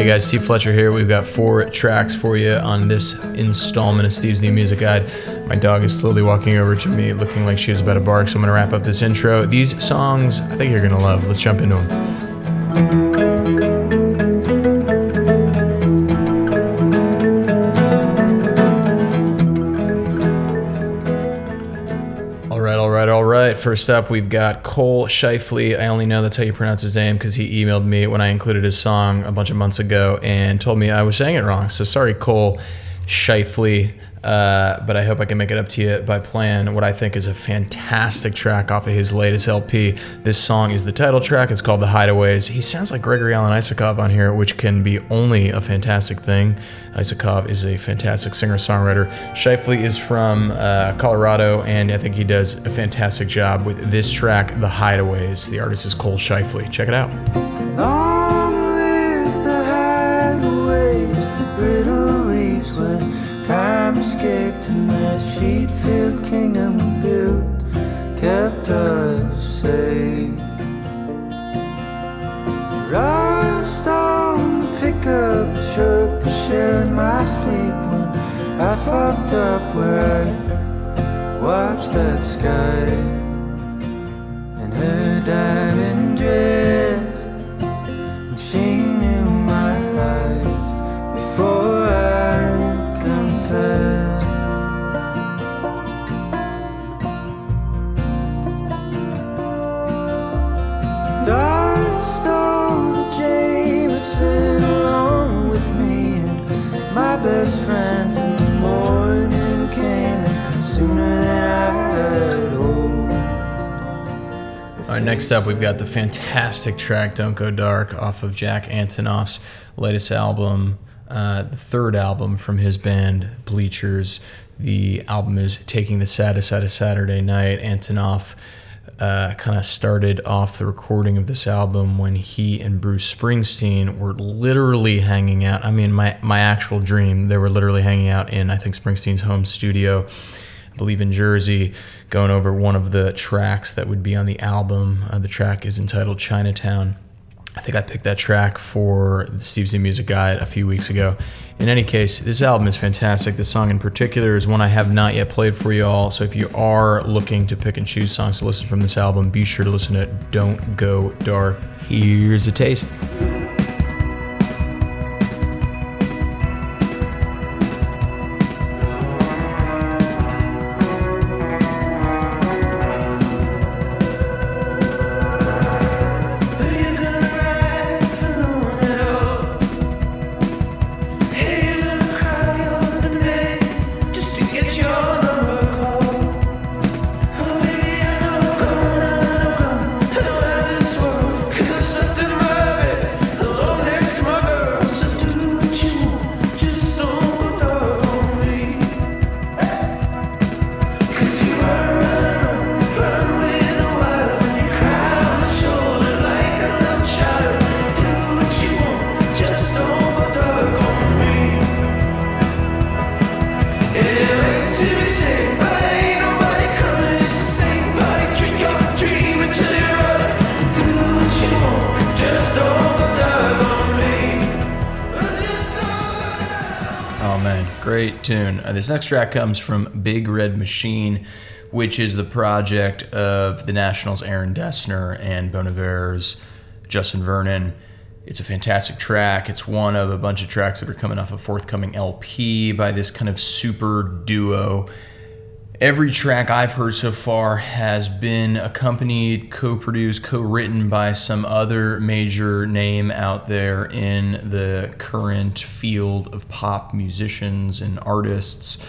Hey guys, Steve Fletcher here. We've got four tracks for you on this installment of Steve's New Music Guide. My dog is slowly walking over to me looking like she's about to bark, so I'm to wrap up this intro. These songs I think you're to love. Let's jump into them. First up, we've got Cole Shifley. I only know that's how you pronounce his name because he emailed me when I included his song a bunch of months ago and told me I was saying it wrong. So sorry, Cole Shifley. Uh, but I hope I can make it up to you by playing what I think is a fantastic track off of his latest LP. This song is the title track. It's called The Hideaways. He sounds like Gregory Alan Isakov on here, which can be only a fantastic thing. Isakov is a fantastic singer songwriter. Shifley is from uh, Colorado, and I think he does a fantastic job with this track, The Hideaways. The artist is Cole Shifley. Check it out. Long and that sheet-filled kingdom we built kept us safe. Rust on the pickup truck shared my sleep when I fucked up where I watched that sky and her diamond friends in the morning came sooner than I had hoped. All right, next up, we've got the fantastic track Don't Go Dark off of Jack Antonoff's latest album, uh, the third album from his band Bleachers. The album is Taking the Sadness Out of Saturday Night. Antonoff uh, kind of started off the recording of this album when he and Bruce Springsteen were literally hanging out. I mean, my, my actual dream, they were literally hanging out in, I think, Springsteen's home studio. I believe in Jersey, going over one of the tracks that would be on the album. Uh, the track is entitled Chinatown. I think I picked that track for the Steve's New Music Guide a few weeks ago. In any case, this album is fantastic. This song in particular is one I have not yet played for you all. So if you are looking to pick and choose songs to listen from this album, be sure to listen to Don't Go Dark. Here's a taste. Great tune. Uh, this next track comes from Big Red Machine, which is the project of the National's Aaron Dessner and Bon Justin Vernon. It's a fantastic track. It's one of a bunch of tracks that are coming off a forthcoming LP by this kind of super duo. Every track I've heard so far has been accompanied, co produced, co written by some other major name out there in the current field of pop musicians and artists.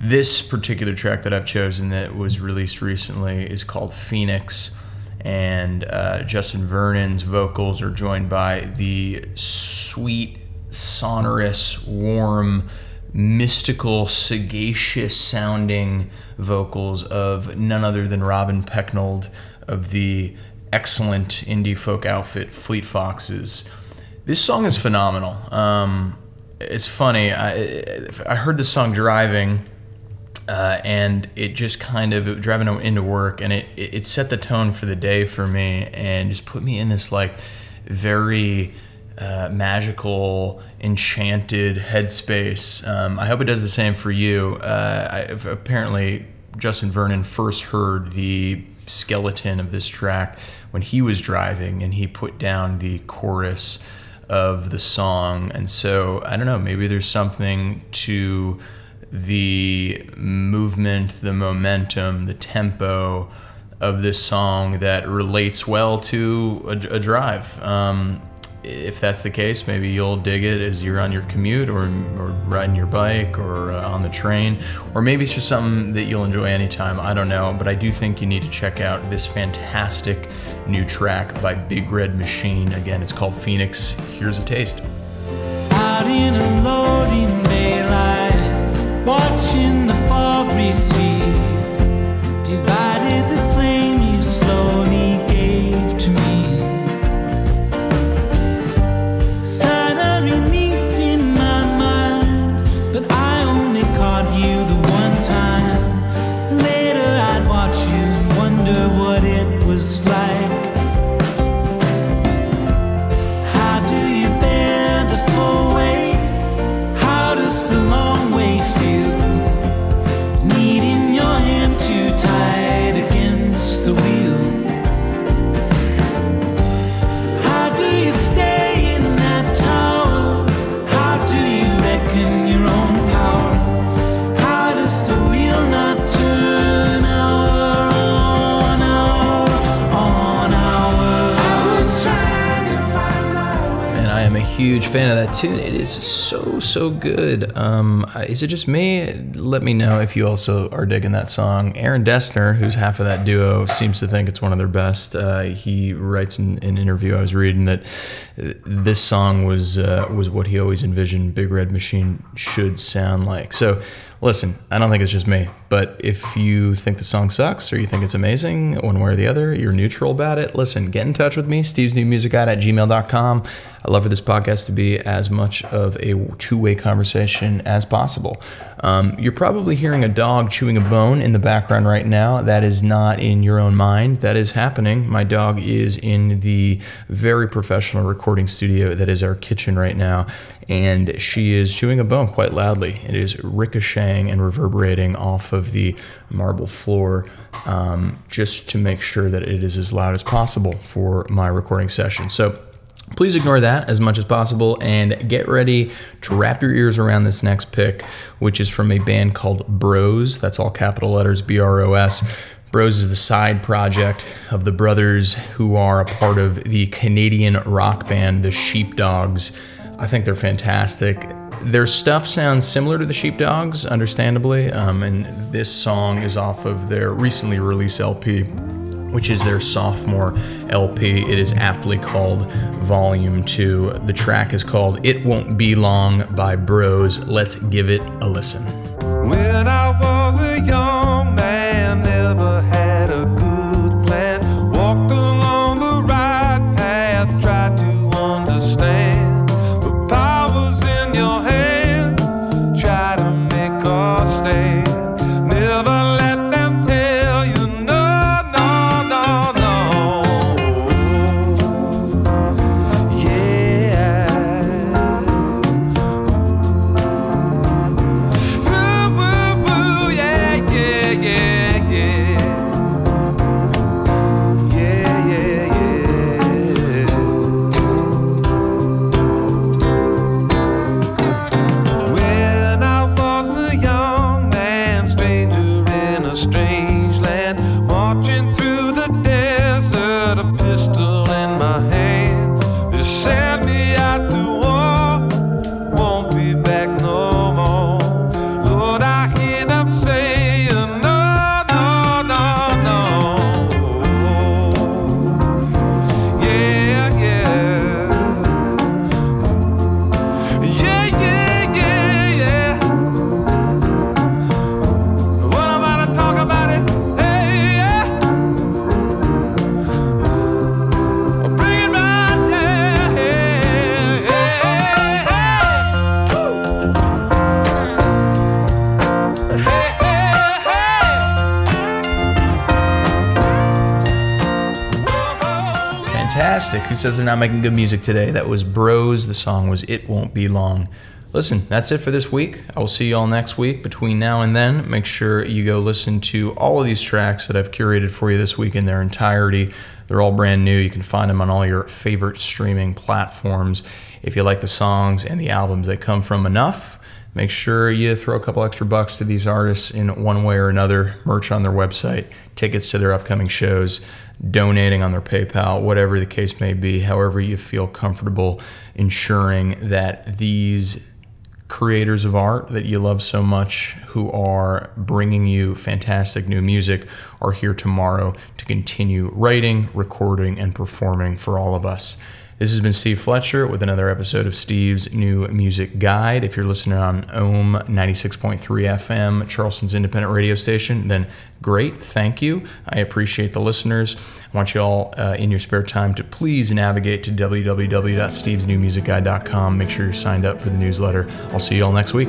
This particular track that I've chosen that was released recently is called Phoenix, and uh, Justin Vernon's vocals are joined by the sweet, sonorous, warm, mystical, sagacious sounding vocals of none other than Robin Pecknold of the excellent indie folk outfit Fleet Foxes. This song is phenomenal. Um, it's funny. I I heard this song driving, uh, and it just kind of driving into work, and it it set the tone for the day for me, and just put me in this like very uh, magical, enchanted headspace. Um, I hope it does the same for you. Uh, I, apparently, Justin Vernon first heard the skeleton of this track when he was driving, and he put down the chorus of the song. And so I don't know, maybe there's something to the movement, the momentum, the tempo of this song that relates well to a, a drive. Um, if that's the case, maybe you'll dig it as you're on your commute or, or riding your bike or uh, on the train. Or maybe it's just something that you'll enjoy anytime. I don't know. But I do think you need to check out this fantastic new track by Big Red Machine. Again, it's called Phoenix. Here's a taste. Out in a loading daylight, watching the fog How does huge fan of that tune. It is so, so good. Um, is it just me? Let me know if you also are digging that song. Aaron Dessner, who's half of that duo, seems to think it's one of their best. Uh, he writes in, in an interview I was reading that uh, this song was uh, was what he always envisioned Big Red Machine should sound like. So listen, I don't think it's just me, but if you think the song sucks or you think it's amazing, one way or the other, you're neutral about it, listen, get in touch with me, Steve's New Music Guide at gmail.com. I love for this podcast to be as much of a two way conversation as possible. Um, you're probably hearing a dog chewing a bone in the background right now. That is not in your own mind. That is happening. My dog is in the very professional recording studio that is our kitchen right now, and she is chewing a bone quite loudly. It is ricocheting and reverberating off of the marble floor um, just to make sure that it is as loud as possible for my recording session. So, Please ignore that as much as possible and get ready to wrap your ears around this next pick, which is from a band called Bros. That's all capital letters B R O S. Bros is the side project of the brothers who are a part of the Canadian rock band, the Sheepdogs. I think they're fantastic. Their stuff sounds similar to the Sheepdogs, understandably, um, and this song is off of their recently released LP which is their sophomore LP. It is aptly called Volume 2. The track is called It Won't Be Long by Bros. Let's give it a listen. When I was a young fantastic. Who says they're not making good music today? That was Bros. The song was It Won't Be Long. Listen, that's it for this week. I will see you all next week. Between now and then, make sure you go listen to all of these tracks that I've curated for you this week in their entirety. They're all brand new. You can find them on all your favorite streaming platforms. If you like the songs and the albums they come from enough, make sure you throw a couple extra bucks to these artists in one way or another. Merch on their website, tickets to their upcoming shows, donating on their PayPal, whatever the case may be, however you feel comfortable ensuring that these creators of art that you love so much who are bringing you fantastic new music are here tomorrow to continue writing, recording, and performing for all of us. This has been Steve Fletcher with another episode of Steve's New Music Guide. If you're listening on Ohm 96.3 FM, Charleston's independent radio station, then great. Thank you. I appreciate the listeners. I want you all uh, in your spare time to please navigate to www.stevesnewmusicguide.com. Make sure you're signed up for the newsletter. I'll see you all next week.